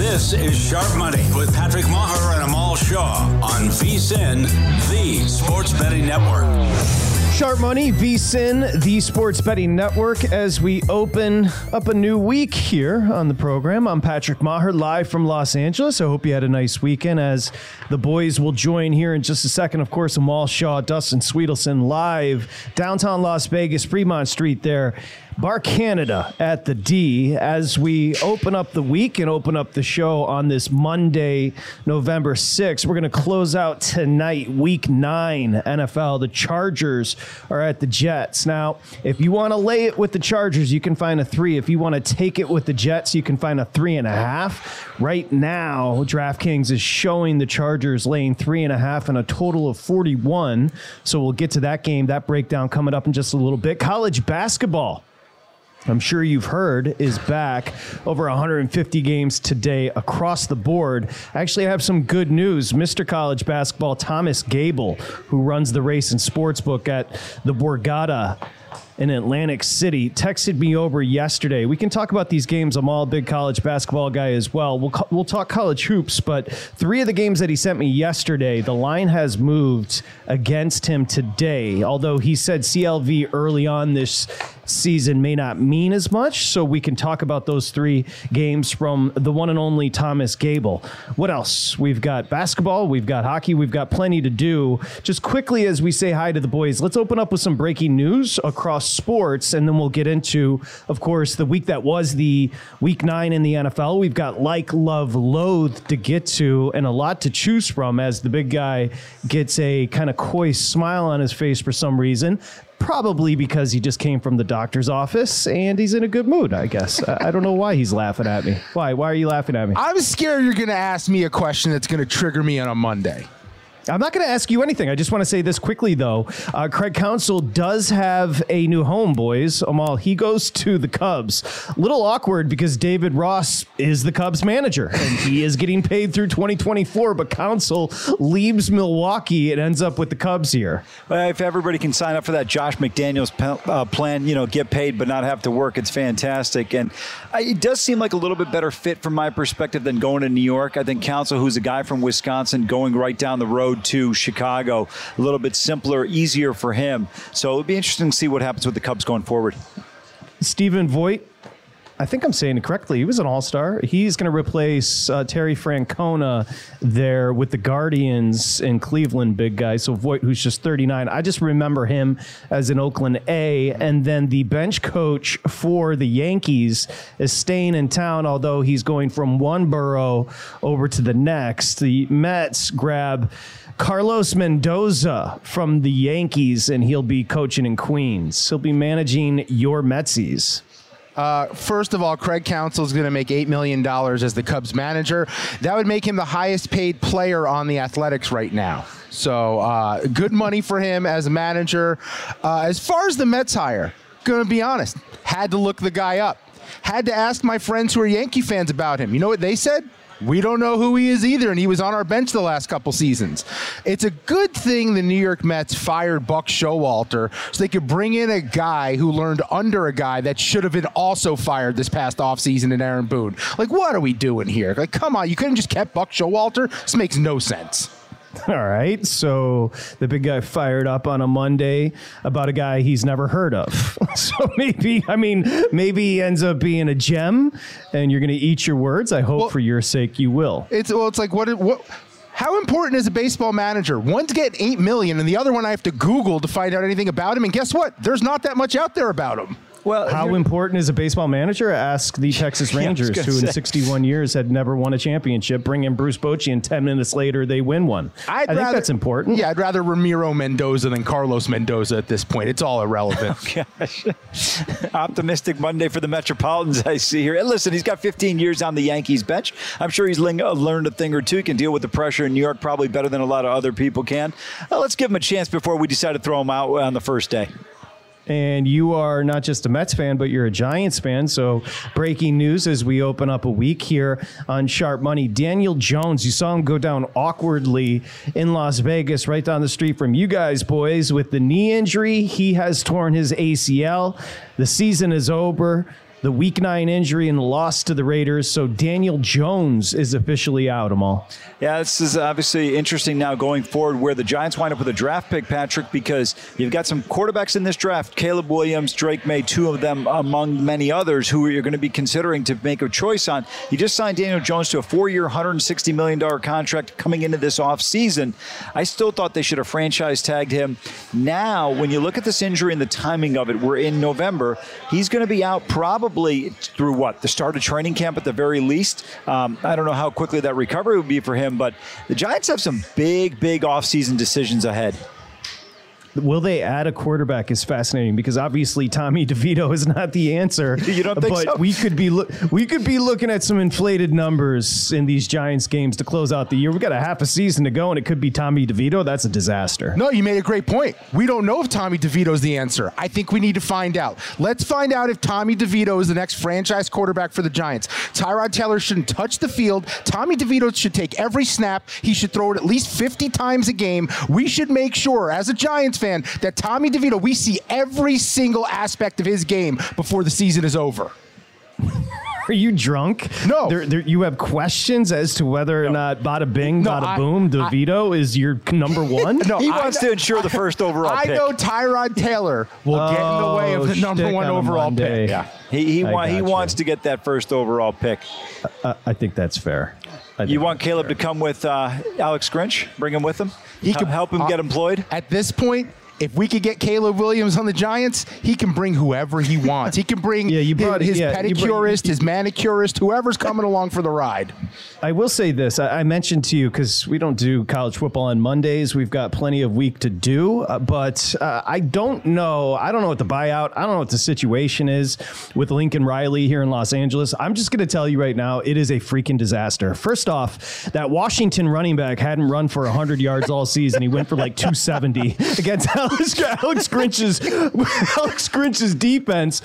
This is Sharp Money with Patrick Maher and Amal Shaw on VSIN, the Sports Betting Network. Sharp Money, VSIN, the Sports Betting Network, as we open up a new week here on the program. I'm Patrick Maher, live from Los Angeles. I hope you had a nice weekend as the boys will join here in just a second. Of course, Amal Shaw, Dustin Sweetelson, live downtown Las Vegas, Fremont Street there Bar Canada at the D as we open up the week and open up the show on this Monday, November 6th. We're going to close out tonight, week nine NFL. The Chargers are at the Jets. Now, if you want to lay it with the Chargers, you can find a three. If you want to take it with the Jets, you can find a three and a half. Right now, DraftKings is showing the Chargers laying three and a half and a total of 41. So we'll get to that game, that breakdown coming up in just a little bit. College basketball. I'm sure you've heard, is back over 150 games today across the board. Actually, I have some good news. Mr. College Basketball, Thomas Gable, who runs the race and sports book at the Borgata in Atlantic City texted me over yesterday. We can talk about these games. I'm all a big college basketball guy as well. We'll we'll talk college hoops, but three of the games that he sent me yesterday, the line has moved against him today. Although he said CLV early on this season may not mean as much, so we can talk about those three games from the one and only Thomas Gable. What else? We've got basketball, we've got hockey, we've got plenty to do. Just quickly as we say hi to the boys, let's open up with some breaking news across sports, and then we'll get into, of course, the week that was the week nine in the NFL. We've got like, love, loathe to get to, and a lot to choose from as the big guy gets a kind of coy smile on his face for some reason probably because he just came from the doctor's office and he's in a good mood, I guess. I don't know why he's laughing at me. Why? Why are you laughing at me? I'm scared you're going to ask me a question that's going to trigger me on a Monday. I'm not going to ask you anything. I just want to say this quickly, though. Uh, Craig Counsell does have a new home, boys. Amal, he goes to the Cubs. A little awkward because David Ross is the Cubs manager and he is getting paid through 2024. But Counsell leaves Milwaukee and ends up with the Cubs here. Well, if everybody can sign up for that Josh McDaniels uh, plan, you know, get paid but not have to work, it's fantastic. And uh, it does seem like a little bit better fit from my perspective than going to New York. I think Counsell, who's a guy from Wisconsin, going right down the road to Chicago. A little bit simpler, easier for him. So it'll be interesting to see what happens with the Cubs going forward. Stephen Vogt I think I'm saying it correctly. He was an all star. He's going to replace uh, Terry Francona there with the Guardians in Cleveland, big guy. So Vogt, who's just 39. I just remember him as an Oakland A. And then the bench coach for the Yankees is staying in town, although he's going from one borough over to the next. The Mets grab. Carlos Mendoza from the Yankees, and he'll be coaching in Queens. He'll be managing your Metsies. Uh, first of all, Craig Counsell is going to make $8 million as the Cubs manager. That would make him the highest paid player on the Athletics right now. So uh, good money for him as a manager. Uh, as far as the Mets hire, going to be honest, had to look the guy up. Had to ask my friends who are Yankee fans about him. You know what they said? We don't know who he is either, and he was on our bench the last couple seasons. It's a good thing the New York Mets fired Buck Showalter so they could bring in a guy who learned under a guy that should have been also fired this past offseason in Aaron Boone. Like, what are we doing here? Like, come on, you couldn't just kept Buck Showalter? This makes no sense. All right. So the big guy fired up on a Monday about a guy he's never heard of. so maybe, I mean, maybe he ends up being a gem and you're going to eat your words. I hope Well- for your sake you will. It's well, it's like what what. How important is a baseball manager? One's getting eight million, and the other one I have to Google to find out anything about him. And guess what? There's not that much out there about him. Well, How important is a baseball manager? Ask the Texas Yeah, I was Rangers, gonna who in say. 61 years had never won a championship. Bring in Bruce Bochy, and 10 minutes later they win one. I think rather- that's important. Yeah, I'd rather Ramiro Mendoza than Carlos Mendoza at this point. It's all irrelevant. Gosh. Optimistic Monday for the Metropolitans, I see here. And listen, he's got 15 years on the Yankees bench. I'm sure he's uh, learned a thing or two. He can deal with the pressure in New York probably better than a lot of other people can. Uh, let's give him a chance before we decide to throw him out on the first day. And you are not just a Mets fan, but you're a Giants fan. So, breaking news as we open up a week here on Sharp Money. Daniel Jones, you saw him go down awkwardly in Las Vegas, right down the street from you guys, boys, with the knee injury. He has torn his ACL. The season is over. The week nine injury and loss to the Raiders. So, Daniel Jones is officially out, Amal. Yeah, this is obviously interesting now going forward where the Giants wind up with a draft pick, Patrick, because you've got some quarterbacks in this draft Caleb Williams, Drake Maye, two of them among many others who you're going to be considering to make a choice on. You just signed Daniel Jones to a four year, $160 million contract coming into this offseason. I still thought they should have franchise tagged him. Now, when you look at this injury and the timing of it, we're in November. He's going to be out probably through what? The start of training camp at the very least. Um, I don't know how quickly that recovery would be for him, but the Giants have some big, big offseason decisions ahead. Will they add a quarterback is fascinating because obviously Tommy DeVito is not the answer. You don't think but so? we could be loo- we could be looking at some inflated numbers in these Giants games to close out the year. We've got a half a season to go, and it could be Tommy DeVito. That's a disaster. No, you made a great point. We don't know if Tommy DeVito's the answer. I think we need to find out. Let's find out if Tommy DeVito is the next franchise quarterback for the Giants. Tyrod Taylor shouldn't touch the field. Tommy DeVito should take every snap. He should throw it at least 50 times a game. We should make sure, as a Giants fan, that Tommy DeVito, we see every single aspect of his game before the season is over. Are you drunk? No. There, there, you have questions as to whether or not Bada Bing, No, Bada I- Boom, DeVito is your number one. No, He I wants know- to ensure the first overall I pick. know Tyrod Taylor will get in the way of the Oh, number one on overall Monday. pick. Yeah. He, he, wa- he wants to get that first overall pick. Uh, I think that's fair. Think You want Caleb fair. to come with uh, Alex Grinch? Bring him with him? He Hel- could help him uh, get employed? At this point, if we could get Caleb Williams on the Giants, he can bring whoever he wants. He can bring Yeah, you brought- his, his yeah, you brought- pedicurist, his manicurist, whoever's coming along for the ride. I will say this. I, I mentioned to you because we don't do college football on Mondays. We've got plenty of week to do, uh, but uh, I don't know. I don't know what the buyout. I don't know what the situation is with Lincoln Riley here in Los Angeles. I'm just going to tell you right now, it is a freaking disaster. First off, that Washington running back hadn't run for 100 yards all season. He went for like 270 against Alex, Alex Grinch's Alex Grinch's defense.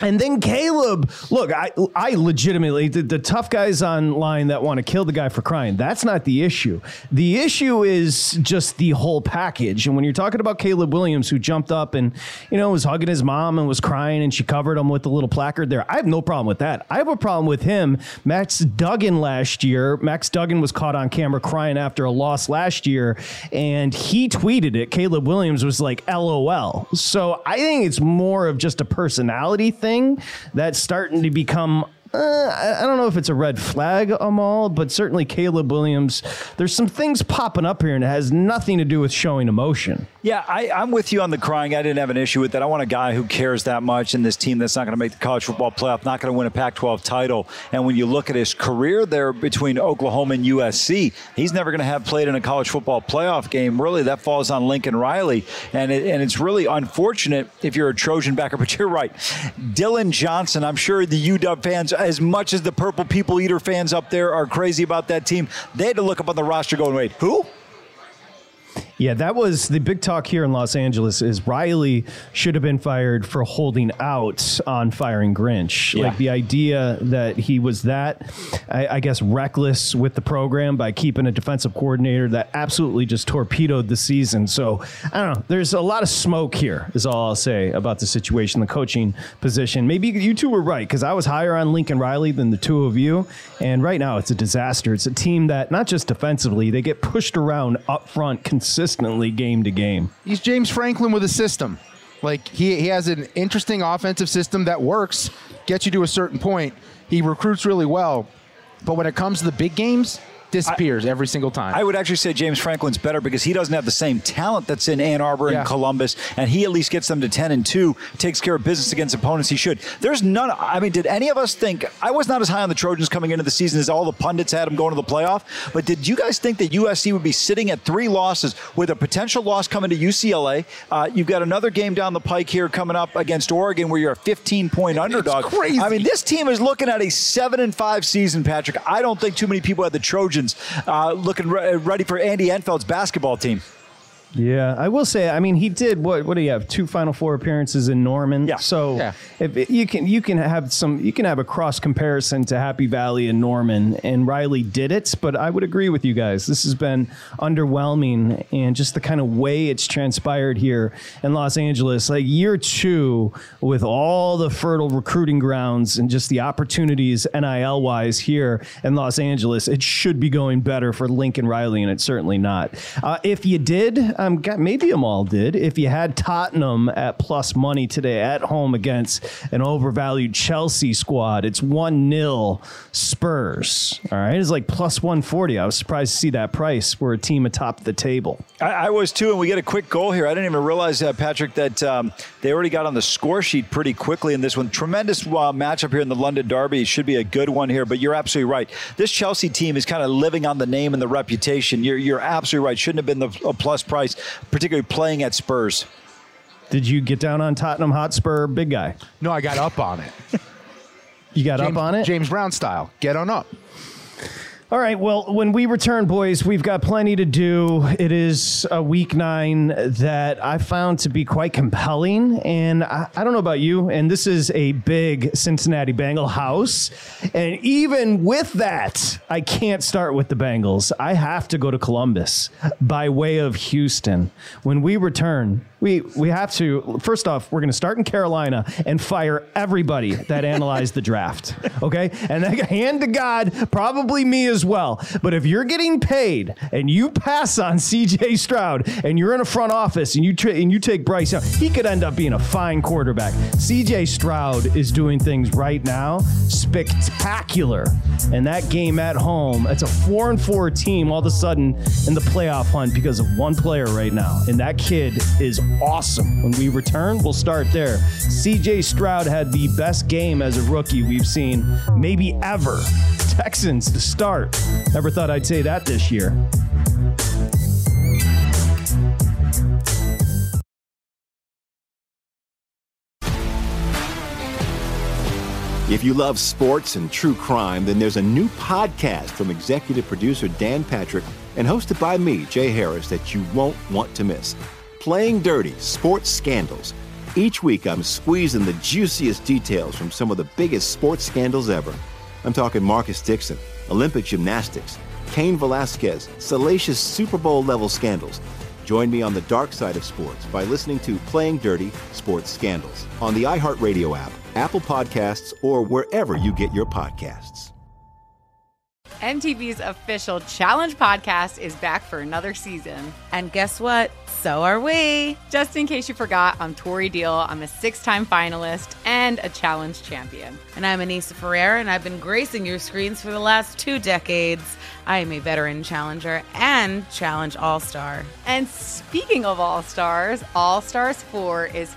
And then Caleb, look, I I legitimately the, the tough guys online that want to kill the guy for crying. That's not the issue. The issue is just the whole package. And when you're talking about Caleb Williams, who jumped up and you know was hugging his mom and was crying, and she covered him with a little placard there, I have no problem with that. I have a problem with him. Max Duggan last year. Max Duggan was caught on camera crying after a loss last year, and he tweeted it. Caleb Williams was like, "LOL." So I think it's more of just a personality thing that's starting to become. Uh, I don't know if it's a red flag, Amal, but certainly Caleb Williams. There's some things popping up here, and it has nothing to do with showing emotion. Yeah, I, I'm with you on the crying. I didn't have an issue with that. I want a guy who cares that much in this team that's not going to make the college football playoff, not going to win a Pac 12 title. And when you look at his career there between Oklahoma and USC, he's never going to have played in a college football playoff game. Really, that falls on Lincoln Riley. And, it, and it's really unfortunate if you're a Trojan backer, but you're right. Dillon Johnson, I'm sure the UW fans, as much as the Purple People Eater fans up there are crazy about that team, they had to look up on the roster going, wait, who? Yeah, that was the big talk here in Los Angeles. Is Riley should have been fired for holding out on firing Grinch? Yeah. Like the idea that he was that, I, I guess, reckless with the program by keeping a defensive coordinator that absolutely just torpedoed the season. So I don't know. There's a lot of smoke here. Is all I'll say about the situation, the coaching position. Maybe you two were right because I was higher on Lincoln Riley than the two of you, and right now it's a disaster. It's a team that not just defensively they get pushed around up front consistently game to game. He's James Franklin with a system. Like he, he has an interesting offensive system that works, gets you to a certain point. He recruits really well, but when it comes to the big games, disappears every single time. I would actually say James Franklin's better because he doesn't have the same talent that's in Ann Arbor Yeah. and Columbus, and he at least gets them to 10 and 2, takes care of business against opponents he should. There's none, I mean, did any of us think, I was not as high on the Trojans coming into the season as all the pundits had them going to the playoff, but did you guys think that USC would be sitting at three losses with a potential loss coming to UCLA? Uh, you've got another game down the pike here coming up against Oregon where you're a 15 point underdog. crazy. I mean, this team is looking at a 7 and 5 season, Patrick. I don't think too many people had the Trojans uh, looking re- ready for Andy Enfield's basketball team. Yeah, I will say. I mean, he did what? What do you have? Two Final Four appearances in Norman. Yeah. So Yeah. if you can, you can have some. You can have a cross comparison to Happy Valley and Norman, and Riley did it. But I would agree with you guys. This has been underwhelming, and just the kind of way it's transpired here in Los Angeles, like year two, with all the fertile recruiting grounds and just the opportunities NIL wise here in Los Angeles, it should be going better for Lincoln Riley, and it's certainly not. Uh, if you did, ga- maybe all did. If you had Tottenham at plus money today at home against an overvalued Chelsea squad, it's 1 0 Spurs. All right. It's like plus 140. I was surprised to see that price for a team atop the table. I, I was too, and we get a quick goal here. I didn't even realize, uh, Patrick, that um, they already got on the score sheet pretty quickly in this one. Tremendous uh, matchup here in the London Derby. Should be a good one here, but you're absolutely right. This Chelsea team is kind of living on the name and the reputation. You're, you're absolutely right. Shouldn't have been the, a plus price, particularly playing at Spurs. Did you get down on Tottenham Hotspur, big guy? no, I got up on it. You got James, up on it? James Brown style. Get on up. All right. Well, when we return, boys, we've got plenty to do. It is a week nine that I found to be quite compelling. And I, I don't know about you, and this is a big Cincinnati Bengal house. And even with that, I can't start with the Bengals. I have to go to Columbus by way of Houston. When we return, we, we have to, first off, we're going to start in Carolina and fire everybody that analyzed the draft. Okay. And then, hand to God, probably me as well. But if you're getting paid and you pass on CJ Stroud and you're in a front office and you, tra- and you take Bryce Young, he could end up being a fine quarterback. CJ Stroud is doing things right now spectacular. And that game at home, it's a four and four team all of a sudden in the playoff hunt because of one player right now. And that kid is awesome. When we return, we'll start there. CJ Stroud had the best game as a rookie we've seen maybe ever. Texans to start. Never thought I'd say that this year. If you love sports and true crime, then there's a new podcast from executive producer Dan Patrick and hosted by me, Jay Harris, that you won't want to miss. Playing Dirty Sports Scandals. Each week, I'm squeezing the juiciest details from some of the biggest sports scandals ever. I'm talking Marcus Dixon, Olympic gymnastics, Cain Velasquez, salacious Super Bowl level scandals. Join me on the dark side of sports by listening to Playing Dirty Sports Scandals on the iHeartRadio app, Apple Podcasts, or wherever you get your podcasts. MTV's official Challenge podcast is back for another season. And guess what? So are we. Just in case you forgot, I'm Tori Deal. I'm a six time finalist and a challenge champion. And I'm Aneesa Ferrer, and I've been gracing your screens for the last two decades. I am a veteran challenger and challenge all star. And speaking of All Stars, All Stars 4 is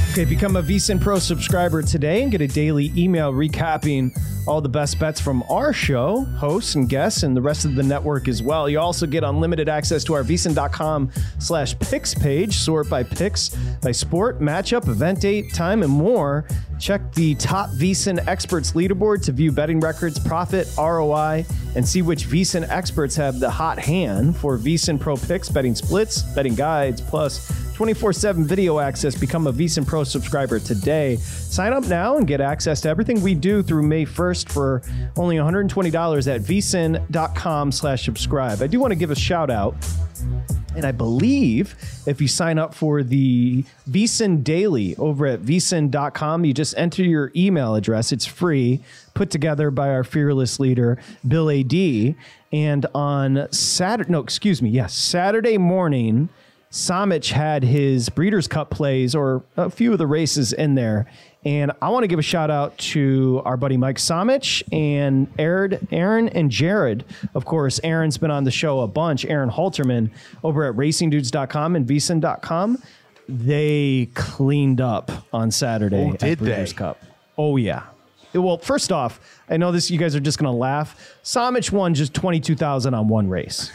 Okay, become a VSIN Pro subscriber today and get a daily email recapping all the best bets from our show, hosts and guests, and the rest of the network as well. You also get unlimited access to our VSIN.com slash picks page, sort by picks, by sport, matchup, event date, time, and more. Check the top VSIN experts leaderboard to view betting records, profit, ROI, and see which VSIN experts have the hot hand for VSIN Pro picks, betting splits, betting guides, plus 24 7 video access. Become a VSIN Pro subscriber today. Sign up now and get access to everything we do through May 1st for only $120 at vsin.com slash subscribe. I do want to give a shout out. And I believe if you sign up for the VSIN Daily over at vsin.com, you just enter your email address. It's free, put together by our fearless leader, Bill Adee And on Saturday, no, excuse me, yes, Saturday morning, Somich had his Breeders' Cup plays or a few of the races in there. And I want to give a shout out to our buddy Mike Somich and Aaron, Aaron and Jared. Of course, Aaron's been on the show a bunch. Aaron Halterman over at racingdudes.com and vsin.com. They cleaned up on Saturday Oh, did at Breeders' they? Cup. Oh, yeah. Well, first off, I know this. You guys are just going to laugh. Somich won just twenty two thousand on one race.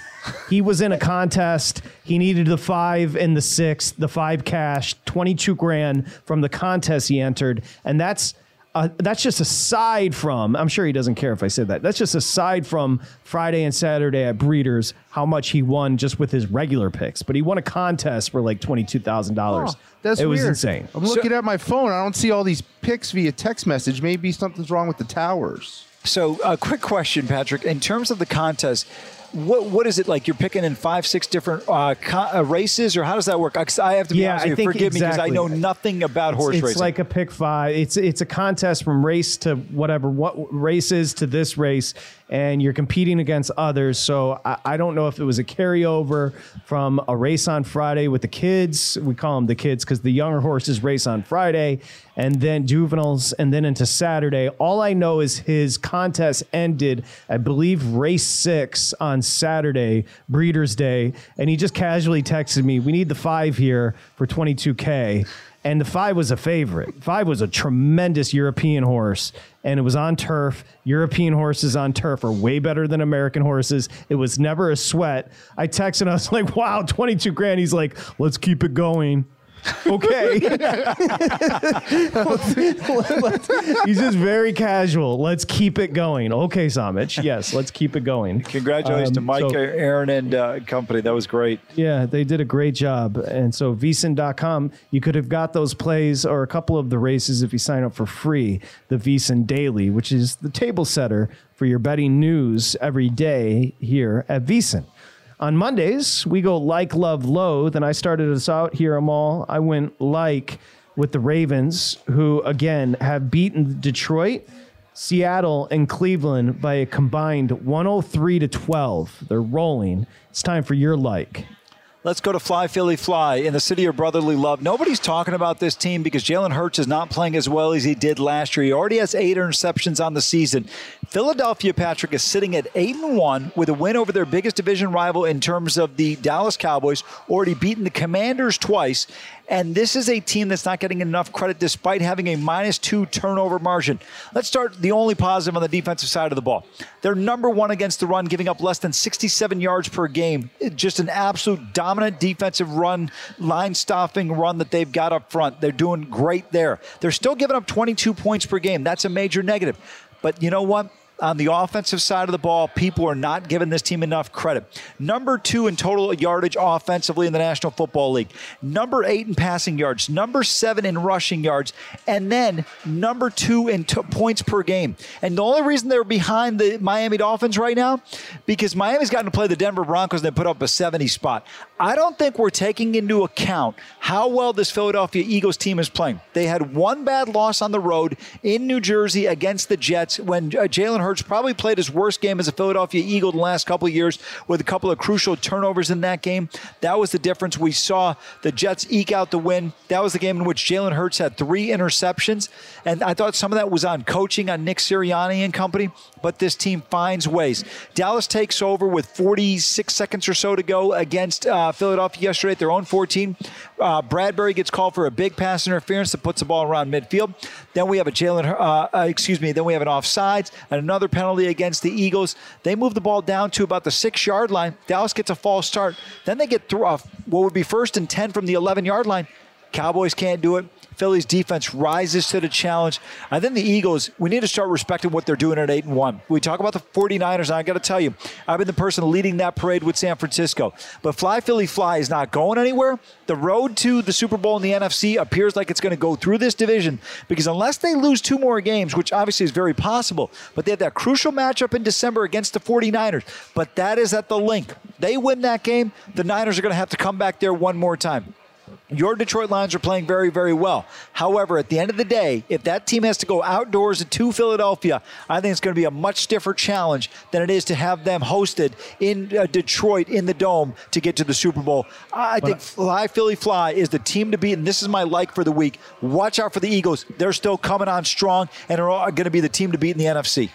He was in a contest. He needed the five and the six, the five cash, twenty two grand from the contest he entered, and that's. Uh, that's just aside from, I'm sure he doesn't care if I said that. That's just aside from Friday and Saturday at Breeders, how much he won just with his regular picks. But he won a contest for like $22,000. Oh, that's it was insane. I'm looking at my phone. I don't see all these picks via text message. Maybe something's wrong with the towers. So, a quick question, Patrick. In terms of the contest, what what is it like? You're picking in five, six different uh, co- uh, races, or how does that work? 'Cause I have to be Yeah, honest with you. Forgive me because I know nothing about It's- horse it's racing. It's like a pick five. It's it's a contest from race to whatever what races to this race, and you're competing against others. So I, I don't know if it was a carryover from a race on Friday with the kids. We call them the kids because the younger horses race on Friday, and then juveniles, and then into Saturday. All I know is his contest ended, I believe, race six on Saturday, Breeders' Day, and he just casually texted me, "We need the five here for 22k." And the five was a favorite. Five was a tremendous European horse, and it was on turf. European horses on turf are way better than American horses. It was never a sweat. I texted, I was like, wow, 22 grand. He's like, let's keep it going. Okay. He's just very casual. Let's keep it going. Okay, Somich. Yes, let's keep it going. Congratulations to Um, Mike, so- Aaron, and uh, company. That was great. yeah, they did a great job. And so vsin.com, you could have got those plays or a couple of the races if you sign up for free, the vsin daily, which is the table setter for your betting news every day here at vsin. On Mondays, we go like, love, loathe. And I started us out here, Amal. I went like with the Ravens, who again have beaten Detroit, Seattle, and Cleveland by a combined 103 to 12. They're rolling. It's time for your like. Let's go to Fly Philly Fly in the city of brotherly love. Nobody's talking about this team because Jalen Hurts is not playing as well as he did last year. He already has eight interceptions on the season. Philadelphia Patrick is sitting at eight and one with a win over their biggest division rival in terms of the Dallas Cowboys, already beaten the Commanders twice. And this is a team that's not getting enough credit despite having a minus two turnover margin. Let's start the only positive on the defensive side of the ball. They're number one against the run, giving up less than 67 yards per game. Just an absolute dominant defensive run, line stopping run that they've got up front. They're doing great there. They're still giving up 22 points per game. That's a major negative. But you know what? On the offensive side of the ball, people are not giving this team enough credit. Number two in total yardage offensively in the National Football League. Number eight in passing yards. Number seven in rushing yards. And then number two in t- points per game. And the only reason they're behind the Miami Dolphins right now, because Miami's gotten to play the Denver Broncos and they put up a 70 spot. I don't think we're taking into account how well this Philadelphia Eagles team is playing. They had one bad loss on the road in New Jersey against the Jets when uh, Jalen Hurts probably played his worst game as a Philadelphia Eagle the last couple of years with a couple of crucial turnovers in that game. That was the difference. We saw the Jets eke out the win. That was the game in which Jalen Hurts had three interceptions. And I thought some of that was on coaching on Nick Sirianni and company, but this team finds ways. Dallas takes over with 46 seconds or so to go against uh, Philadelphia yesterday at their own 14. Uh, Bradberry gets called for a big pass interference that puts the ball around midfield. Then we have a Jalen, uh, uh, excuse me, then we have an offsides and another penalty against the Eagles. They move the ball down to about the six yard line. Dallas gets a false start. Then they get through off what would be first and 10 from the 11 yard line. Cowboys can't do it. Philly's defense rises to the challenge. I think the Eagles, we need to start respecting what they're doing at 8 and 1. We talk about the 49ers, and I got to tell you, I've been the person leading that parade with San Francisco. But Fly Philly Fly is not going anywhere. The road to the Super Bowl in the NFC appears like it's going to go through this division because unless they lose two more games, which obviously is very possible, but they have that crucial matchup in December against the 49ers. But that is at the Linc. They win that game, the Niners are going to have to come back there one more time. Your Detroit Lions are playing very, very well. However, at the end of the day, if that team has to go outdoors to Philadelphia, I think it's going to be a much stiffer challenge than it is to have them hosted in uh, Detroit in the dome to get to the Super Bowl. I think Fly Philly Fly is the team to beat, and this is my like for the week. Watch out for the Eagles. They're still coming on strong and are going to be the team to beat in the NFC.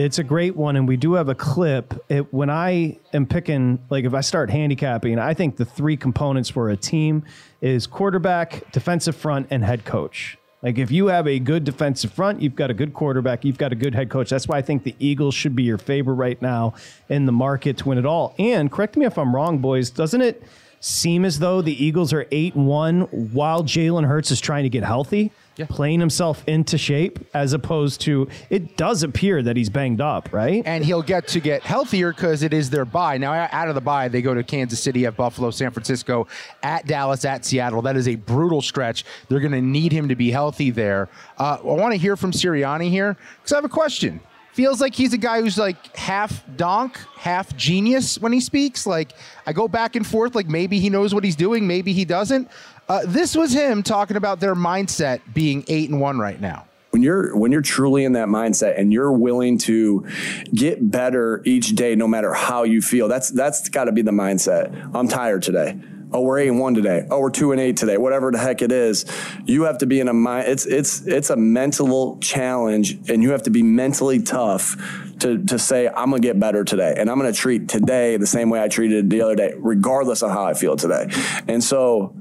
It's a great one, and we do have a clip. It, when I am picking, like if I start handicapping, I think the three components for a team is quarterback, defensive front, and head coach. Like if you have a good defensive front, you've got a good quarterback, you've got a good head coach. That's why I think the Eagles should be your favorite right now in the market to win it all. And correct me if I'm wrong, boys, doesn't it seem as though the Eagles are eight one while Jalen Hurts is trying to get healthy? Yeah. playing himself into shape as opposed to it does appear that he's banged up, right? And he'll get to get healthier because it is their bye. Now, out of the bye, they go to Kansas City, at Buffalo, San Francisco, at Dallas, at Seattle. That is a brutal stretch. They're going to need him to be healthy there. Uh, I want to hear from Sirianni here because I have a question feels like he's a guy who's like half donk, half genius when he speaks. Like I go back and forth. Like maybe he knows what he's doing, maybe he doesn't. Uh, this was him talking about their mindset being eight and one right now. When you're when you're truly in that mindset and you're willing to get better each day no matter how you feel that's that's got to be the mindset. I'm tired today. Oh we're eight and one today. Oh we're two and eight today. Whatever the heck it is you have to be in a mind it's it's it's a mental challenge and you have to be mentally tough to to say i'm gonna get better today. And i'm gonna treat today the same way i treated the other day regardless of how i feel today. And so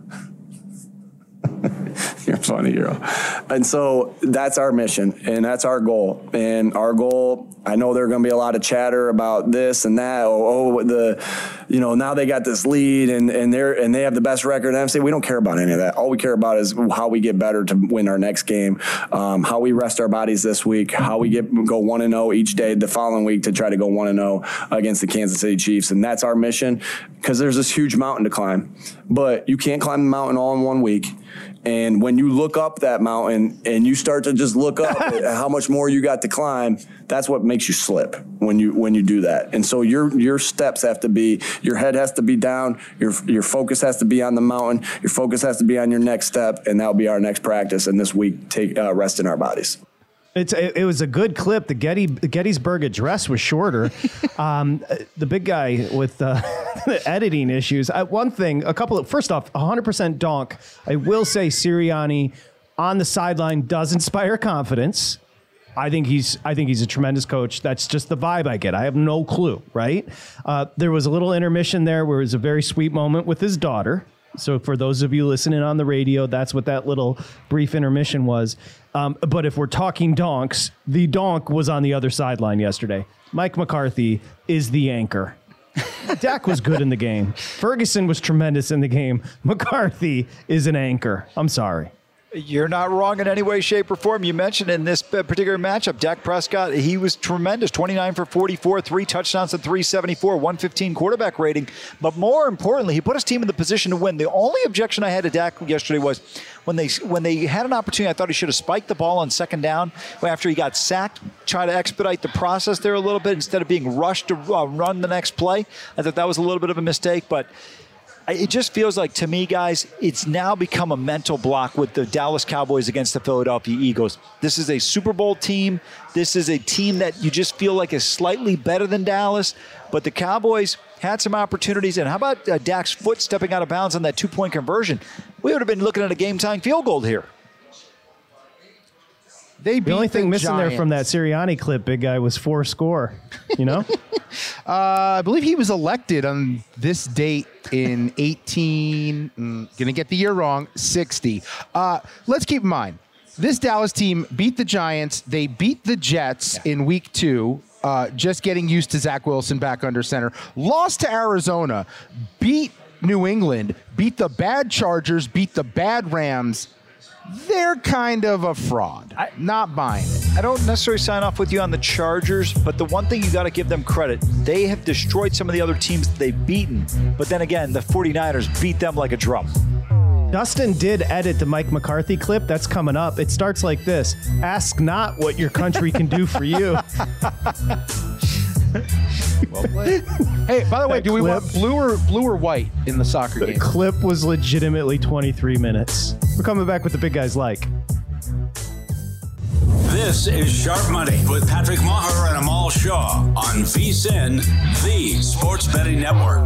You're funny, hero. And so that's our mission and that's our goal. And our goal, I know there are going to be a lot of chatter about this and that. Oh, oh, the, you know, now they got this lead and, and they're, and they have the best record And I'm saying We don't care about any of that. All we care about is how we get better to win our next game, um, how we rest our bodies this week, how we get, go one and zero oh each day the following week to try to go one and zero oh against the Kansas City Chiefs. And that's our mission because there's this huge mountain to climb, but you can't climb the mountain all in one week. And when you look up that mountain and you start to just look up how much more you got to climb, that's what makes you slip when you when you do that. And so your your steps have to be your head has to be down, your your focus has to be on the mountain, your focus has to be on your next step, and that'll be our next practice. And this week, take uh, rest in our bodies. It's it, it was a good clip. The Getty the Gettysburg Address was shorter. um, the big guy with uh, editing issues. Uh, one thing, a couple of first off, 100% donk. I will say Sirianni on the sideline does inspire confidence. I think he's I think he's a tremendous coach. That's just the vibe I get. I have no clue, right? Uh, there was a little intermission there where it was a very sweet moment with his daughter. So for those of you listening on the radio, that's what that little brief intermission was. Um, but if we're talking donks, the donk was on the other sideline yesterday. Mike McCarthy is the anchor. Dak was good in the game. Ferguson was tremendous in the game. McCarthy is an anchor. I'm sorry. You're not wrong in any way, shape, or form. You mentioned in this particular matchup, Dak Prescott, he was tremendous 29 for 44, three touchdowns and 374, 115 quarterback rating. But more importantly, he put his team in the position to win. The only objection I had to Dak yesterday was when they when they had an opportunity, I thought he should have spiked the ball on second down after he got sacked, try to expedite the process there a little bit instead of being rushed to uh, run the next play. I thought that was a little bit of a mistake, but it just feels like to me, guys, it's now become a mental block with the Dallas Cowboys against the Philadelphia Eagles. This is a Super Bowl team. This is a team that you just feel like is slightly better than Dallas, but the Cowboys had some opportunities. And how about uh, Dak's foot stepping out of bounds on that two point conversion? We would have been looking at a game time field goal here. They the only thing the missing there from that Sirianni clip, big guy, was four score. You know, uh, I believe he was elected on this date in 18. mm, gonna get the year wrong. 60. Uh, let's keep in mind this Dallas team beat the Giants. They beat the Jets in Week Two. Uh, just getting used to Zach Wilson back under center. Lost to Arizona. Beat New England. Beat the bad Chargers. Beat the bad Rams they're kind of a fraud. I, Not buying it. I don't necessarily sign off with you on the Chargers, but the one thing you got to give them credit, they have destroyed some of the other teams that they've beaten. But then again, the 49ers beat them like a drum. Dustin did edit the Mike McCarthy clip. That's coming up. It starts like this Ask not what your country can do for you. hey, by the way, do we want blue or blue or white in the soccer The game? clip was legitimately 23 minutes. We're coming back with the big guys like. This is Sharp Money with Patrick Maher and Amal Shaw on VSIN, the Sports Betting Network.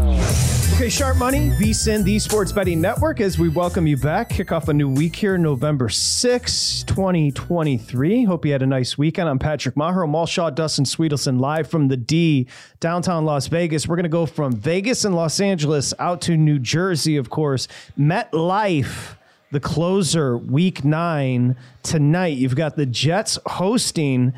Okay, Sharp Money, VSIN, the Sports Betting Network, as we welcome you back. Kick off a new week here, November 6, 2023. Hope you had a nice weekend. I'm Patrick Maher, Amal Shaw, Dustin Sweetelson, live from the D, downtown Las Vegas. We're going to go from Vegas and Los Angeles out to New Jersey, of course. MetLife the closer week nine tonight. You've got the Jets hosting,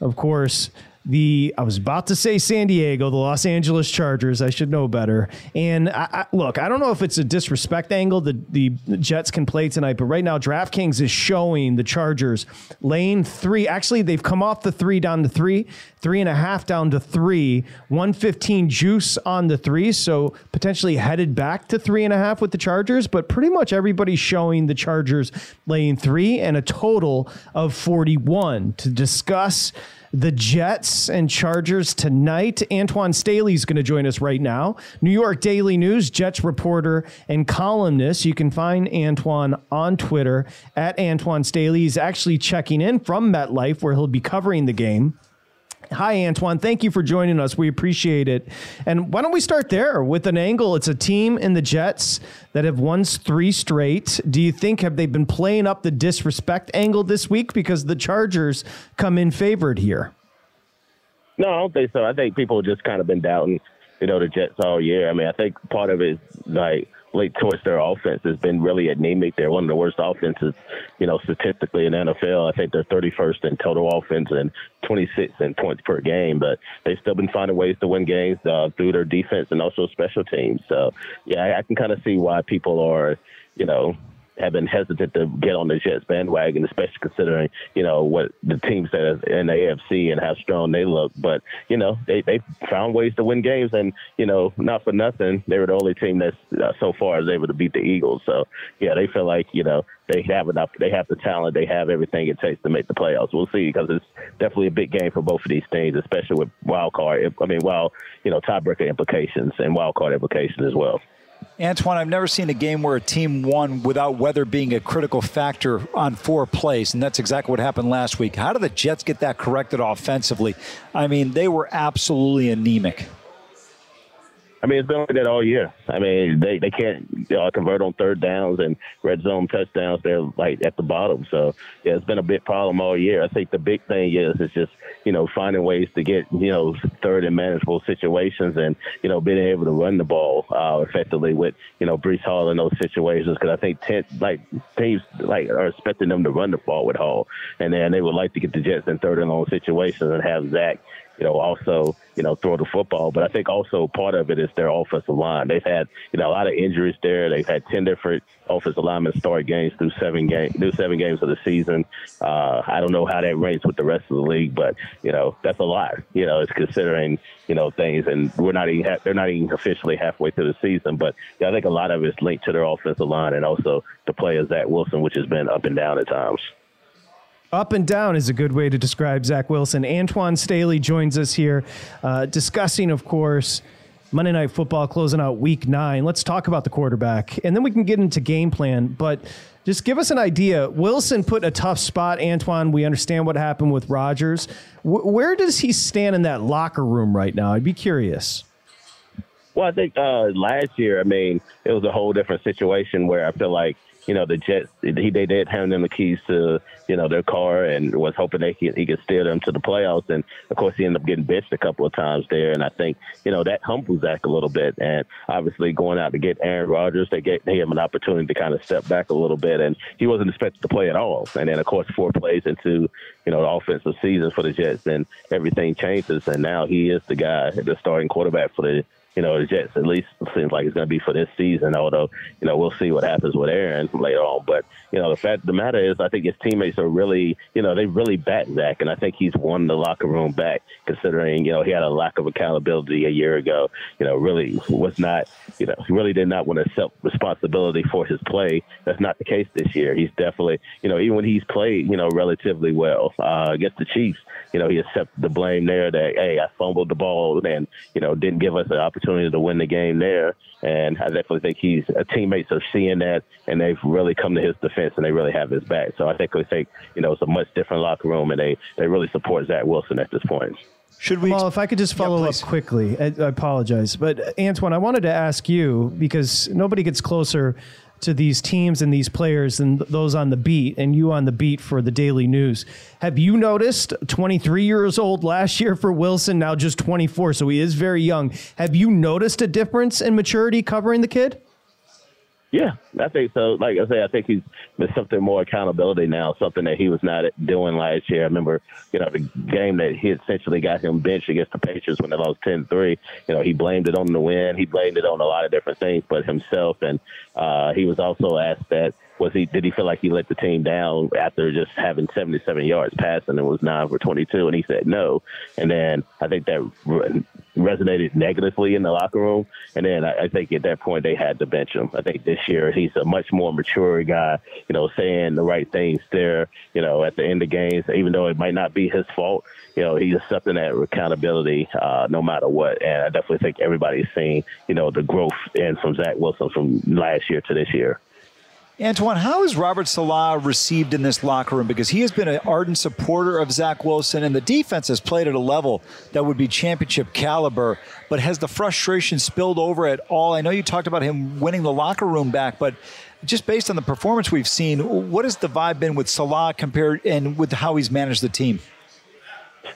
of course, the I was about to say San Diego, the Los Angeles Chargers. I should know better. And I, I, look, I don't know if it's a disrespect angle that the Jets can play tonight, but right now DraftKings is showing the Chargers lane three. Actually, they've come off the three down to three, three and a half down to three, one fifteen juice on the three, so potentially headed back to three and a half with the Chargers. But pretty much everybody's showing the Chargers laying three and a total of forty one to discuss the Jets and Chargers tonight. Antwan Staley is going to join us right now. New York Daily News Jets reporter and columnist. You can find Antwan on Twitter at Antwan Staley. He's actually checking in from MetLife where he'll be covering the game. Hi, Antwan. Thank you for joining us. We appreciate it. And why don't we start there with an angle? It's a team in the Jets that have won three straight. Do you think have they been playing up the disrespect angle this week because the Chargers come in favored here? No, I don't think so. I think people have just kind of been doubting, you know, the Jets all year. I mean, I think part of it is like late towards their offense has been really anemic. They're one of the worst offenses, you know, statistically in NFL. I think they're 31st in total offense and 26th in points per game, but they've still been finding ways to win games uh, through their defense and also special teams. So, yeah, I, I can kind of see why people are, you know, have been hesitant to get on the Jets bandwagon, especially considering you know what the teams that are in the AFC and how strong they look. But you know they they found ways to win games, and you know not for nothing they were the only team that's uh, so far is able to beat the Eagles. So yeah, they feel like you know they have enough, they have the talent, they have everything it takes to make the playoffs. We'll see because it's definitely a big game for both of these teams, especially with wild card. I mean, wild you know tiebreaker implications and wild card implications as well. Antwan, I've never seen a game where a team won without weather being a critical factor on four plays, and that's exactly what happened last week. How did the Jets get that corrected offensively? I mean, they were absolutely anemic. I mean, it's been like that all year. I mean, they they can't uh, convert on third downs and red zone touchdowns. They're like at the bottom. So yeah, it's been a big problem all year. I think the big thing is is just you know finding ways to get you know third and manageable situations and you know being able to run the ball uh, effectively with you know Breece Hall in those situations because I think ten, like teams like are expecting them to run the ball with Hall and then they would like to get the Jets in third and long situations and have Zach you know, also, you know, throw the football. But I think also part of it is their offensive line. They've had, you know, a lot of injuries there. They've had 10 different offensive linemen start games through seven games, through seven games of the season. Uh, I don't know how that rates with the rest of the league, but, you know, that's a lot, you know, it's considering, you know, things. And we're not even, ha- they're not even officially halfway through the season. But yeah, I think a lot of it's linked to their offensive line and also the play of Zach Wilson, which has been up and down at times. Up and down is a good way to describe Zach Wilson. Antwan Staley joins us here, uh, discussing, of course, Monday Night Football closing out Week Nine. Let's talk about the quarterback, and then we can get into game plan. But just give us an idea. Wilson put a tough spot. Antwan, we understand what happened with Rodgers. W- where does he stand in that locker room right now? I'd be curious. Well, I think uh, last year, I mean, it was a whole different situation where I feel like you know, the Jets, he they did hand them the keys to, you know, their car and was hoping they could, he could steer them to the playoffs. And of course, he ended up getting benched a couple of times there. And I think, you know, that humbles Zach a little bit. And obviously, going out to get Aaron Rodgers, they gave him an opportunity to kind of step back a little bit. And he wasn't expected to play at all. And then, of course, four plays into, you know, the offensive season for the Jets, and everything changes. And now he is the guy, the starting quarterback for the you know, the Jets at least seems like it's going to be for this season. Although, you know, we'll see what happens with Aaron later on. But you know, the fact the matter is, I think his teammates are really, you know, they really back Zach, and I think he's won the locker room back. Considering, you know, he had a lack of accountability a year ago. You know, really was not, you know, he really did not want to accept responsibility for his play. That's not the case this year. He's definitely, you know, even when he's played, you know, relatively well uh, against the Chiefs, you know, he accepted the blame there that hey, I fumbled the ball and you know didn't give us an opportunity to win the game there. And I definitely think he's uh, teammates are seeing that and they've really come to his defense and they really have his back. So I think we think you know it's a much different locker room and they they really support Zach Wilson at this point. Should we? Well, if I could just follow yeah, up quickly, I, I apologize, but Antwan, I wanted to ask you because nobody gets closer to these teams and these players and those on the beat and you on the beat for the daily news. Have you noticed 23 years old last year for Wilson, now just 24, so he is very young. Have you noticed a difference in maturity covering the kid? Yeah, I think so. Like I say, I think he's there's something more accountability now, something that he was not doing last year. I remember, you know, the game that he essentially got him benched against the Patriots when they lost 10-3. You know, he blamed it on the win. He blamed it on a lot of different things, but himself. And uh, he was also asked that was he did he feel like he let the team down after just having 77 yards passing and was nine for 22 and he said no. And then i think that re- resonated negatively in the locker room. And then I, I, think at that point they had to bench him. I think this year he's a much more mature guy you know saying the right things there you know at the end of games. Even though it might not be his fault you know he's accepting that accountability uh, no matter what. And i definitely think everybody's seeing you know the growth in from zach wilson from last year to this year Antwan, how is Robert Saleh received in this locker room? Because he has been an ardent supporter of Zach Wilson, and the defense has played at a level that would be championship caliber. But has the frustration spilled over at all? I know you talked about him winning the locker room back, but just based on the performance we've seen, what has the vibe been with Saleh compared and with how he's managed the team?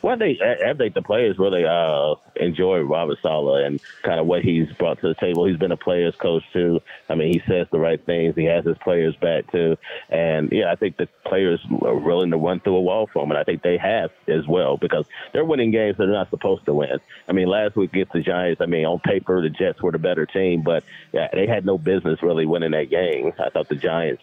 Well, they I think the players really uh, enjoy Robert Saleh and kind of what he's brought to the table. He's been a players coach too. I mean, he says the right things. He has his players back too, and yeah, I think the players are willing to run through a wall for him, and I think they have as well because they're winning games that they're not supposed to win. I mean, last week against the Giants, I mean, on paper the Jets were the better team, but yeah, they had no business really winning that game. I thought the Giants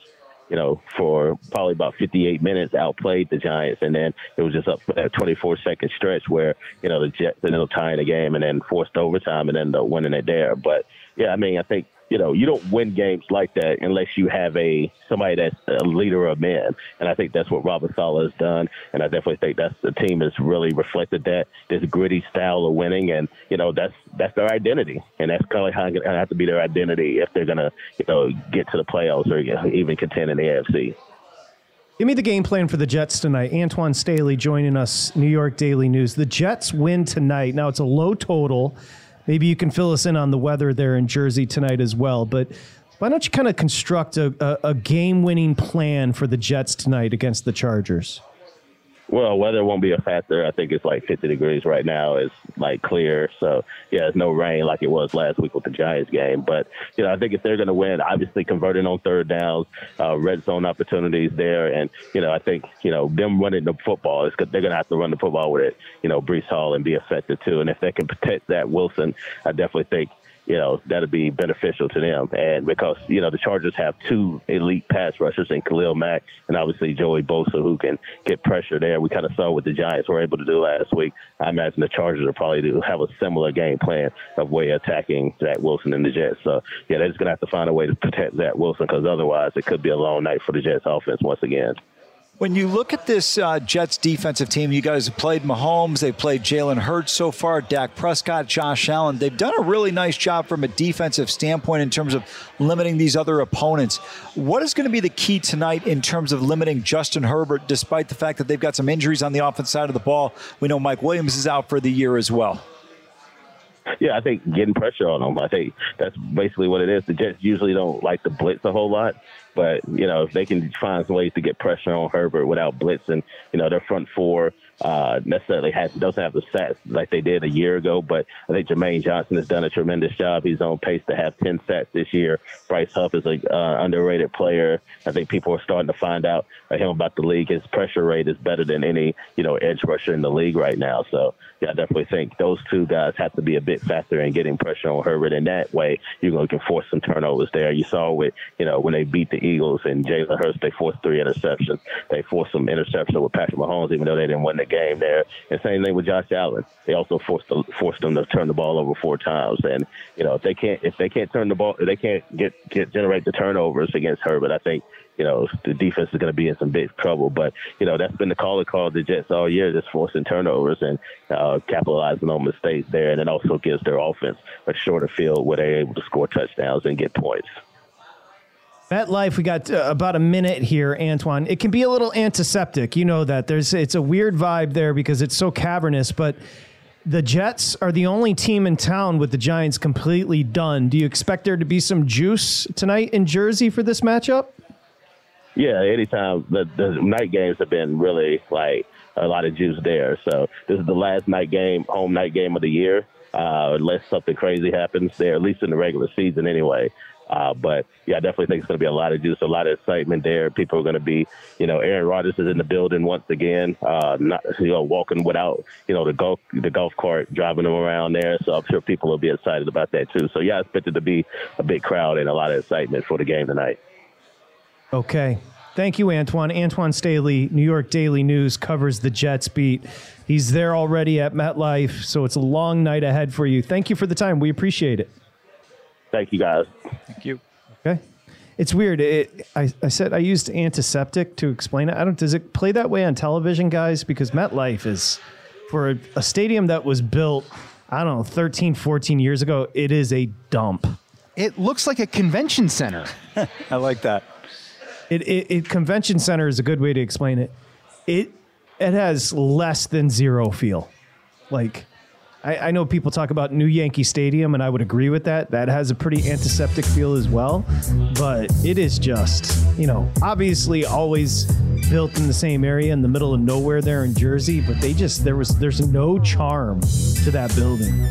you know, for probably about 58 minutes, outplayed the Giants, and then it was just up for that 24 second stretch where you know the Jets ended up tying the game and then forced overtime and ended up winning it there. But yeah, I mean, I think you know, you don't win games like that unless you have a somebody that's a leader of men. And I think that's what Robert Saleh has done. And I definitely think that's the team has really reflected that this gritty style of winning. And you know, that's that's their identity, and that's kind of how it have to be their identity if they're gonna you know get to the playoffs or even contend in the AFC. Give me the game plan for the Jets tonight. Antwan Staley joining us, New York Daily News. The Jets win tonight. Now it's a low total. Maybe you can fill us in on the weather there in Jersey tonight as well. But why don't you kind of construct a, a, a game winning plan for the Jets tonight against the Chargers? Well, weather won't be a factor. I think it's like 50 degrees right now. It's like clear. So, yeah, it's no rain like it was last week with the Giants game. But, you know, I think if they're going to win, obviously converting on third downs, uh, red zone opportunities there. And, you know, I think, you know, them running the football, it's, they're going to have to run the football with it, you know, Breece Hall and be effective too. And if they can protect that Wilson, I definitely think you know, that'll be beneficial to them. And because, you know, the Chargers have two elite pass rushers in Khalil Mack and obviously Joey Bosa who can get pressure there. We kind of saw what the Giants were able to do last week. I imagine the Chargers will probably do have a similar game plan of way attacking Zach Wilson and the Jets. So, yeah, they're just going to have to find a way to protect Zach Wilson because otherwise it could be a long night for the Jets offense once again. When you look at this uh, Jets defensive team, you guys have played Mahomes, they've played Jalen Hurts so far, Dak Prescott, Josh Allen. They've done a really nice job from a defensive standpoint in terms of limiting these other opponents. What is going to be the key tonight in terms of limiting Justin Herbert, despite the fact that they've got some injuries on the offense side of the ball? We know Mike Williams is out for the year as well. Yeah, I think getting pressure on them. I think that's basically what it is. The Jets usually don't like to blitz a whole lot, but you know if they can find some ways to get pressure on Herbert without blitzing, you know their front four uh, necessarily has doesn't have the stats like they did a year ago. But I think Jermaine Johnson has done a tremendous job. He's on pace to have 10 sacks this year. Bryce Huff is a uh, underrated player. I think people are starting to find out him about the league. His pressure rate is better than any you know edge rusher in the league right now. So yeah, I definitely think those two guys have to be a bit faster in getting pressure on Herbert. In that way, you're going to force some turnovers there. You saw with you know when they beat the Eagles and Jalen Hurts, they forced three interceptions. They forced some interceptions with Patrick Mahomes, even though they didn't win the game there. And same thing with Josh Allen. They also forced the, forced them to turn the ball over four times. And you know if they can't if they can't turn the ball, if they can't get get generate the turnovers against Herbert, I think you know, the defense is going to be in some big trouble. But, you know, that's been the call of the Jets all year, just forcing turnovers and uh, capitalizing on mistakes there. And it also gives their offense a shorter field where they're able to score touchdowns and get points. MetLife. we got uh, about a minute here, Antwan. It can be a little antiseptic. You know that. There's it's a weird vibe there because it's so cavernous, but the Jets are the only team in town with the Giants completely done. Do you expect there to be some juice tonight in Jersey for this matchup? Yeah, anytime the, the night games have been really like a lot of juice there. So this is the last night game, home night game of the year. Uh, unless something crazy happens there, at least in the regular season anyway. Uh, but yeah, I definitely think it's going to be a lot of juice, a lot of excitement there. People are going to be, you know, Aaron Rodgers is in the building once again, uh, not you know walking without you know the golf the golf cart driving them around there. So I'm sure people will be excited about that too. So yeah, I expect it to be a big crowd and a lot of excitement for the game tonight. Okay. Thank you, Antwan. Antwan Staley, New York Daily News, covers the Jets beat. He's there already at MetLife, so it's a long night ahead for you. Thank you for the time. We appreciate it. Thank you, guys. Thank you. Okay. It's weird. It, I, I said I used antiseptic to explain it. I don't. Does it play that way on television, guys? Because MetLife is for a, a stadium that was built, I don't know, 13, 14 years ago. It is a dump. It looks like a convention center. I like that. It, it, it convention center is a good way to explain it. It it has less than zero feel. Like I, I know people talk about New Yankee Stadium, and I would agree with that. That has a pretty antiseptic feel as well. But it is just, you know, obviously always built in the same area in the middle of nowhere there in Jersey. But they just there was there's no charm to that building.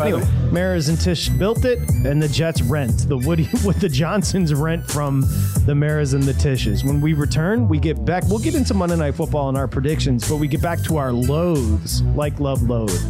Anyway, Maras and Tisch built it, and the Jets rent the Woody with the Johnsons rent from the Maras and the Tisches. When we return, we get back. We'll get into Monday Night Football and our predictions, but we get back to our loathes, like love loathe.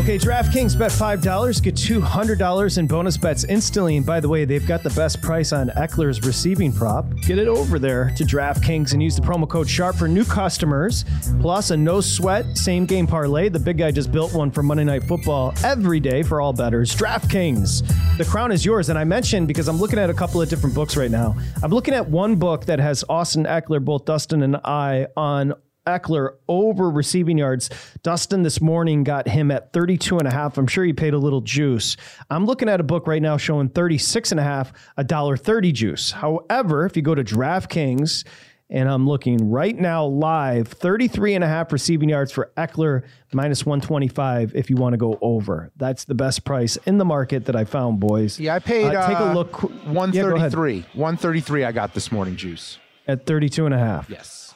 Okay, DraftKings bet $5, get $200 in bonus bets instantly. And by the way, they've got the best price on Ekeler's receiving prop. Get it over there to DraftKings and use the promo code SHARP for new customers. Plus a no sweat same game parlay. The big guy just built one for Monday Night Football every day for all bettors. DraftKings, the crown is yours. And I mentioned because I'm looking at a couple of different books right now. I'm looking at one book that has Austin Ekeler, both Dustin and I, on Ekeler over receiving yards. Dustin this morning got him at 32 and a half. I'm sure he paid a little juice. I'm looking at a book right now showing 36 and a half, a dollar 30 juice. However, if you go to DraftKings and I'm looking right now live, 33 and a half receiving yards for Ekeler minus 125 if you want to go over. That's the best price in the market that I found, boys. Yeah, I paid. Uh, take a uh, look. Yeah, 133. 133 I got this morning, juice. At 32 and a half. Yes.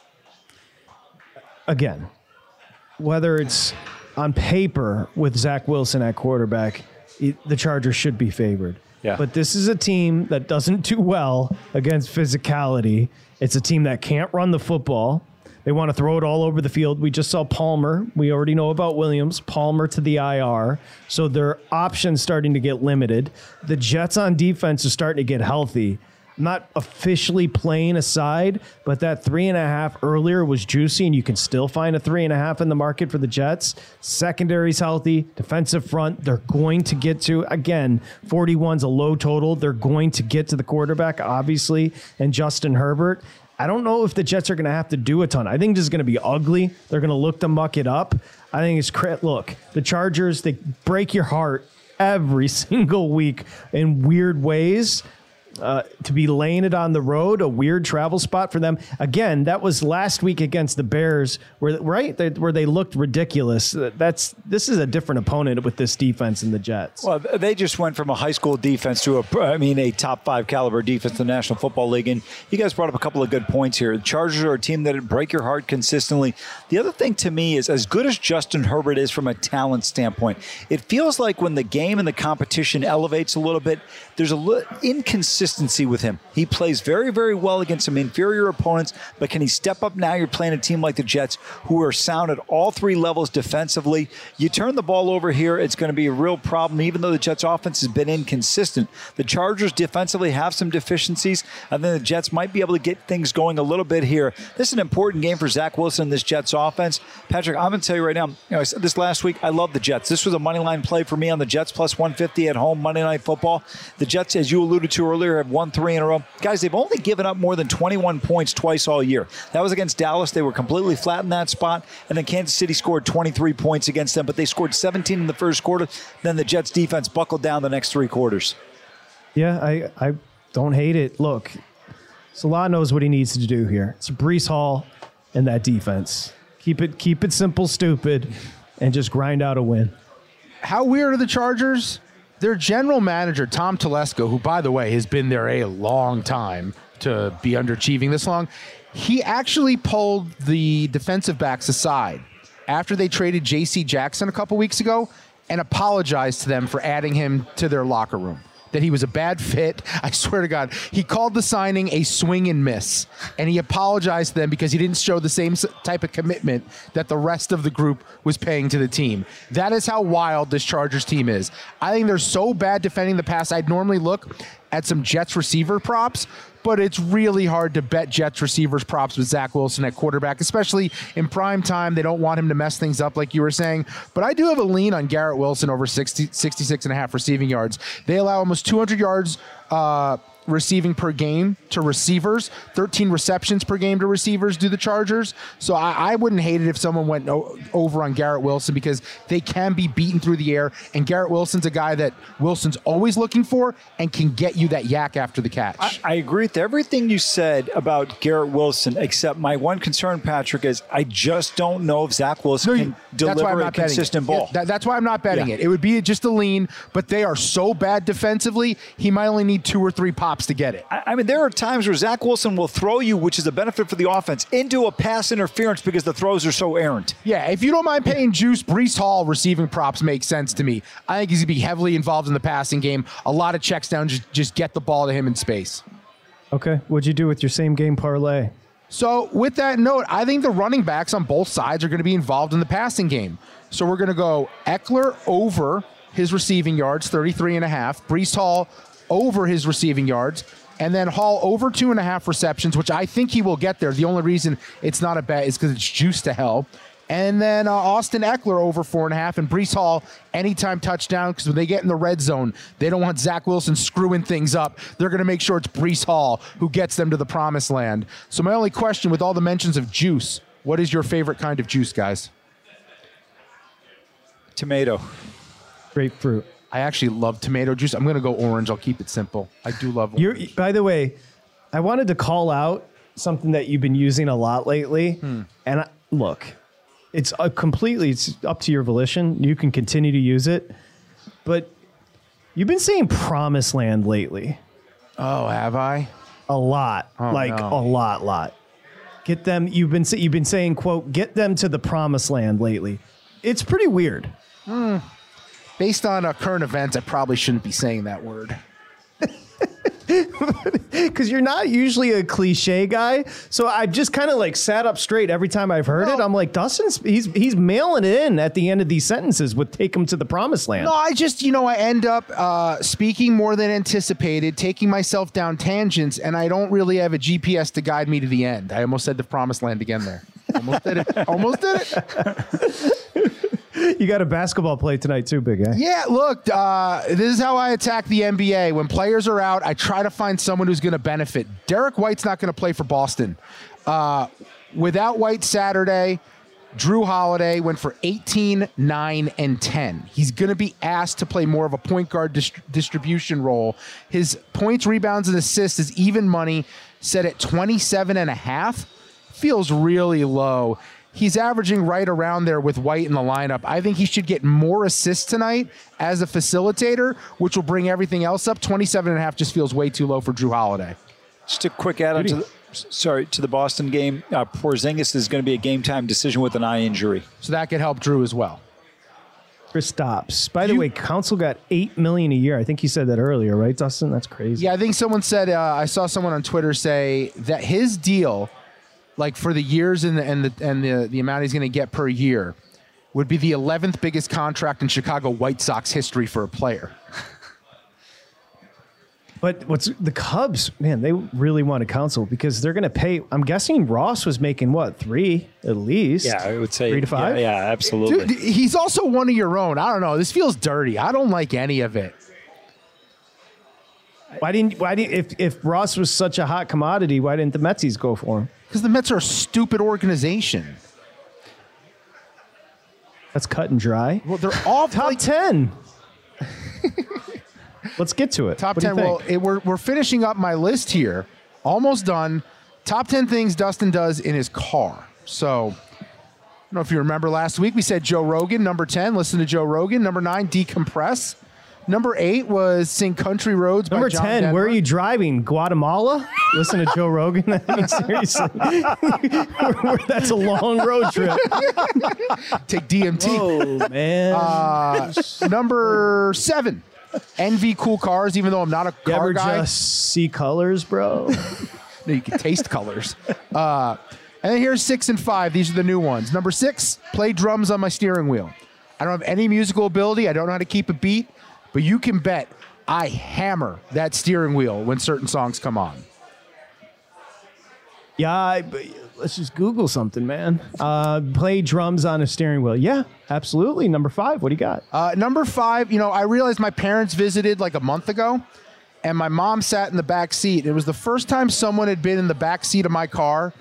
Again, whether it's on paper with Zach Wilson at quarterback, it- the Chargers should be favored. Yeah. But this is a team that doesn't do well against physicality. It's a team that can't run the football. They want to throw it all over the field. We just saw Palmer. We already know about Williams. Palmer to the IR. So their options starting to get limited. The Jets on defense are starting to get healthy. Not officially playing aside, but that three and a half earlier was juicy, and you can still find a three and a half in the market for the Jets. Secondary's healthy, defensive front, they're going to get to, again, 41's a low total. They're going to get to the quarterback, obviously, and Justin Herbert. I don't know if the Jets are going to have to do a ton. I think this is going to be ugly. They're going to look to muck it up. I think it's crit. look the Chargers. They break your heart every single week in weird ways. Uh, to be laying it on the road, a weird travel spot for them. Again, that was last week against the Bears, where right They- where they looked ridiculous. That's this is a different opponent with this defense and the Jets. Well, they just went from a high school defense to a, I mean, a top five caliber defense in the National Football League. And you guys brought up a couple of good points here. The Chargers are a team that break your heart consistently. The other thing to me is, as good as Justin Herbert is from a talent standpoint, it feels like when the game and the competition elevates a little bit, there's a little inconsistency with him. He plays very, very well against some inferior opponents, but can he step up now? You're playing a team like the Jets, who are sound at all three levels defensively. You turn the ball over here, it's going to be a real problem, even though the Jets' offense has been inconsistent. The Chargers defensively have some deficiencies. and then the Jets might be able to get things going a little bit here. This is an important game for Zach Wilson and this Jets offense. Patrick, I'm going to tell you right now, you know, I said this last week, I love the Jets. This was a money line play for me on the Jets plus 150 at home Monday Night Football. The Jets, as you alluded to earlier, have won three in a row. Guys, they've only given up more than 21 points twice all year. That was against Dallas. They were completely flat in that spot. And then Kansas City scored 23 points against them, but they scored 17 in the first quarter. Then the Jets defense buckled down the next three quarters. Yeah, I, I don't hate it. Look, Saleh knows what he needs to do here. It's Breece Hall and that defense. Keep it keep it simple, stupid, and just grind out a win. How weird are the Chargers? Their general manager, Tom Telesco, who, by the way, has been there a long time to be underachieving this long, he actually pulled the defensive backs aside after they traded J.C. Jackson a couple weeks ago and apologized to them for adding him to their locker room. That he was a bad fit. I swear to God. He called the signing a swing and miss. And he apologized to them because he didn't show the same type of commitment that the rest of the group was paying to the team. That is how wild this Chargers team is. I think they're so bad defending the pass. I'd normally look at some Jets receiver props, but it's really hard to bet Jets receivers props with Zach Wilson at quarterback, especially in prime time. They don't want him to mess things up, like you were saying. But I do have a lean on Garrett Wilson over 60, 66 and a half receiving yards. They allow almost 200 yards. Uh, receiving per game to receivers, 13 receptions per game to receivers do the Chargers. So I, I wouldn't hate it if someone went o- over on Garrett Wilson because they can be beaten through the air. And Garrett Wilson's a guy that Wilson's always looking for and can get you that yak after the catch. I, I agree with everything you said about Garrett Wilson, except my one concern, Patrick, is I just don't know if Zach Wilson can that's why I'm deliver a not betting consistent it. ball. Yeah, that- that's why I'm not betting Yeah. it. It would be just a lean, but they are so bad defensively. He might only need two or three pops to get it. I I mean, there are times where Zach Wilson will throw you, which is a benefit for the offense, into a pass interference because the throws are so errant. Yeah, if you don't mind paying juice, Breece Hall receiving props make sense to me. I think he's gonna be heavily involved in the passing game. A lot of checks down, just just get the ball to him in space. Okay, what'd you do with your same game parlay? So, with that note, I think the running backs on both sides are going to be involved in the passing game. So, we're going to go Ekeler over his receiving yards, 33 and a half. Brees Hall over his receiving yards. And then Hall over two and a half receptions, which I think he will get there. The only reason it's not a bet is because it's juiced to hell. And then uh, Austin Ekeler over four and a half, and Breece Hall anytime touchdown because when they get in the red zone, they don't want Zach Wilson screwing things up. They're going to make sure it's Breece Hall who gets them to the promised land. So my only question with all the mentions of juice, what is your favorite kind of juice, guys? Tomato. Grapefruit. I actually love tomato juice. I'm going to go orange. I'll keep it simple. I do love You're, by the way, I wanted to call out something that you've been using a lot lately. Hmm. And I, look, it's a completely it's up to your volition. You can continue to use it, but you've been saying promised land lately. Oh, have I? A lot, Oh, like no. a lot, lot. Get them. You've been sa- you've been saying quote get them to the promised land lately. It's pretty weird. Hmm. Based on uh, current events, I probably shouldn't be saying that word. because you're not usually a cliche guy. So I've just kind of like sat up straight every time I've heard it. I'm like, Dustin's he's he's mailing it in at the end of these sentences with "take him to the promised land." No, I just, you know, I end up uh, speaking more than anticipated, taking myself down tangents, and I don't really have a GPS to guide me to the end. I almost said the promised land again there. Almost did it. Almost did it. you got a basketball play tonight too, big guy. Yeah, look, uh, this is how I attack the NBA. When players are out, I try to find someone who's going to benefit. Derrick White's not going to play for Boston. Uh, without White Saturday, Jrue Holiday went for 18, 9, and 10. He's going to be asked to play more of a point guard dis- distribution role. His points, rebounds, and assists is even money, set at 27 and a half. Feels really low. He's averaging right around there with White in the lineup. I think he should get more assists tonight as a facilitator, which will bring everything else up. 27 and a half just feels way too low for Jrue Holiday. Just a quick add on to the, sorry to the Boston game. Uh, Porzingis is going to be a game time decision with an eye injury, so that could help Jrue as well. Chris stops. By the way, Counsell got eight million a year. I think you said that earlier, right, Dustin? That's crazy. Yeah, I think someone said uh, I saw someone on Twitter say that his deal, like for the years and the and the and the, the amount he's going to get per year, would be the 11th biggest contract in Chicago White Sox history for a player. But what's the Cubs? Man, they really want a Counsell because they're going to pay. I'm guessing Ross was making what three at least. Yeah, I would say three to five. Yeah, yeah absolutely. Dude, he's also one of your own. I don't know. This feels dirty. I don't like any of it. Why didn't why didn't if if Ross was such a hot commodity, why didn't the Metsies go for him? Because the Mets are a stupid organization. That's cut and dry. Well, they're all top ten. Let's get to it. Top What ten. Well, it, we're we're finishing up my list here. Almost done. Top ten things Dustin does in his car. So. I don't know if you remember last week, we said Joe Rogan, number 10, listen to Joe Rogan. Number nine, decompress. Number eight was Sing Country Roads Number by John ten. Where are you driving? Guatemala? Listen to Joe Rogan. I mean, seriously, that's a long road trip. Take DMT. Oh man. Uh, number seven, envy cool cars. Even though I'm not a You car ever guy, just see colors, bro? no, you can taste colors. Uh, and then here's six and five. These are the new ones. Number six, play drums on my steering wheel. I don't have any musical ability. I don't know how to keep a beat, but you can bet I hammer that steering wheel when certain songs come on. Yeah, I, but let's just Google something, man. Uh, play drums on a steering wheel. Yeah, absolutely. Number five. What do you got? Uh, number five, you know, I realized my parents visited like a month ago, and my mom sat in the back seat. It was the first time someone had been in the back seat of my car,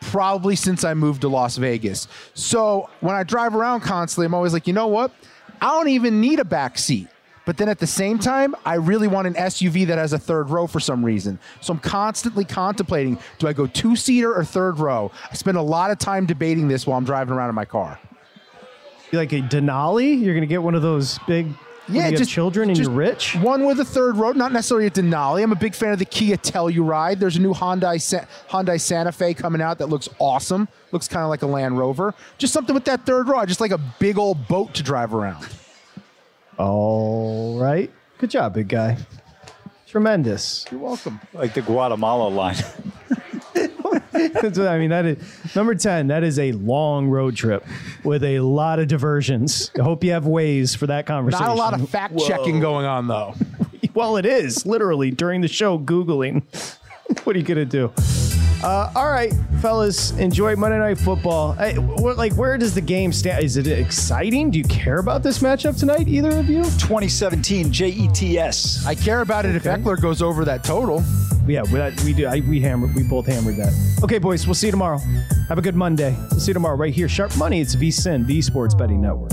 probably since I moved to Las Vegas. So when I drive around constantly, I'm always like, you know what? I don't even need a back seat. But then at the same time, I really want an SUV that has a third row for some reason. So I'm constantly contemplating do I go two seater or third row? I spend a lot of time debating this while I'm driving around in my car. Like a Denali? You're gonna get one of those big. yeah, have children and just you're rich. One with a third row, not necessarily a Denali. I'm a big fan of the Kia Telluride. There's a new Hyundai Sa- Hyundai Santa Fe coming out that looks awesome. Looks kind of like a Land Rover. Just something with that third row. I just like a big old boat to drive around. All right. Good job, big guy. Tremendous. You're welcome. Like the Guatemala line. That's what I mean, that is number 10. That is a long road trip with a lot of diversions. I hope you have Waze for that conversation. Not a lot of fact checking going on though. Well, it is literally during the show Googling. what are you going to do? Uh, all right, fellas, enjoy Monday Night Football. Hey, what, like, where does the game stand? Is it exciting? Do you care about this matchup tonight, either of you? 2017 JETS. I care about it if Ekeler goes over that total. Yeah, we, we do. I, we hammered. We both hammered that. Okay, boys, we'll see you tomorrow. Have a good Monday. We'll see you tomorrow right here. Sharp Money. It's VSIN, the Sports Betting Network.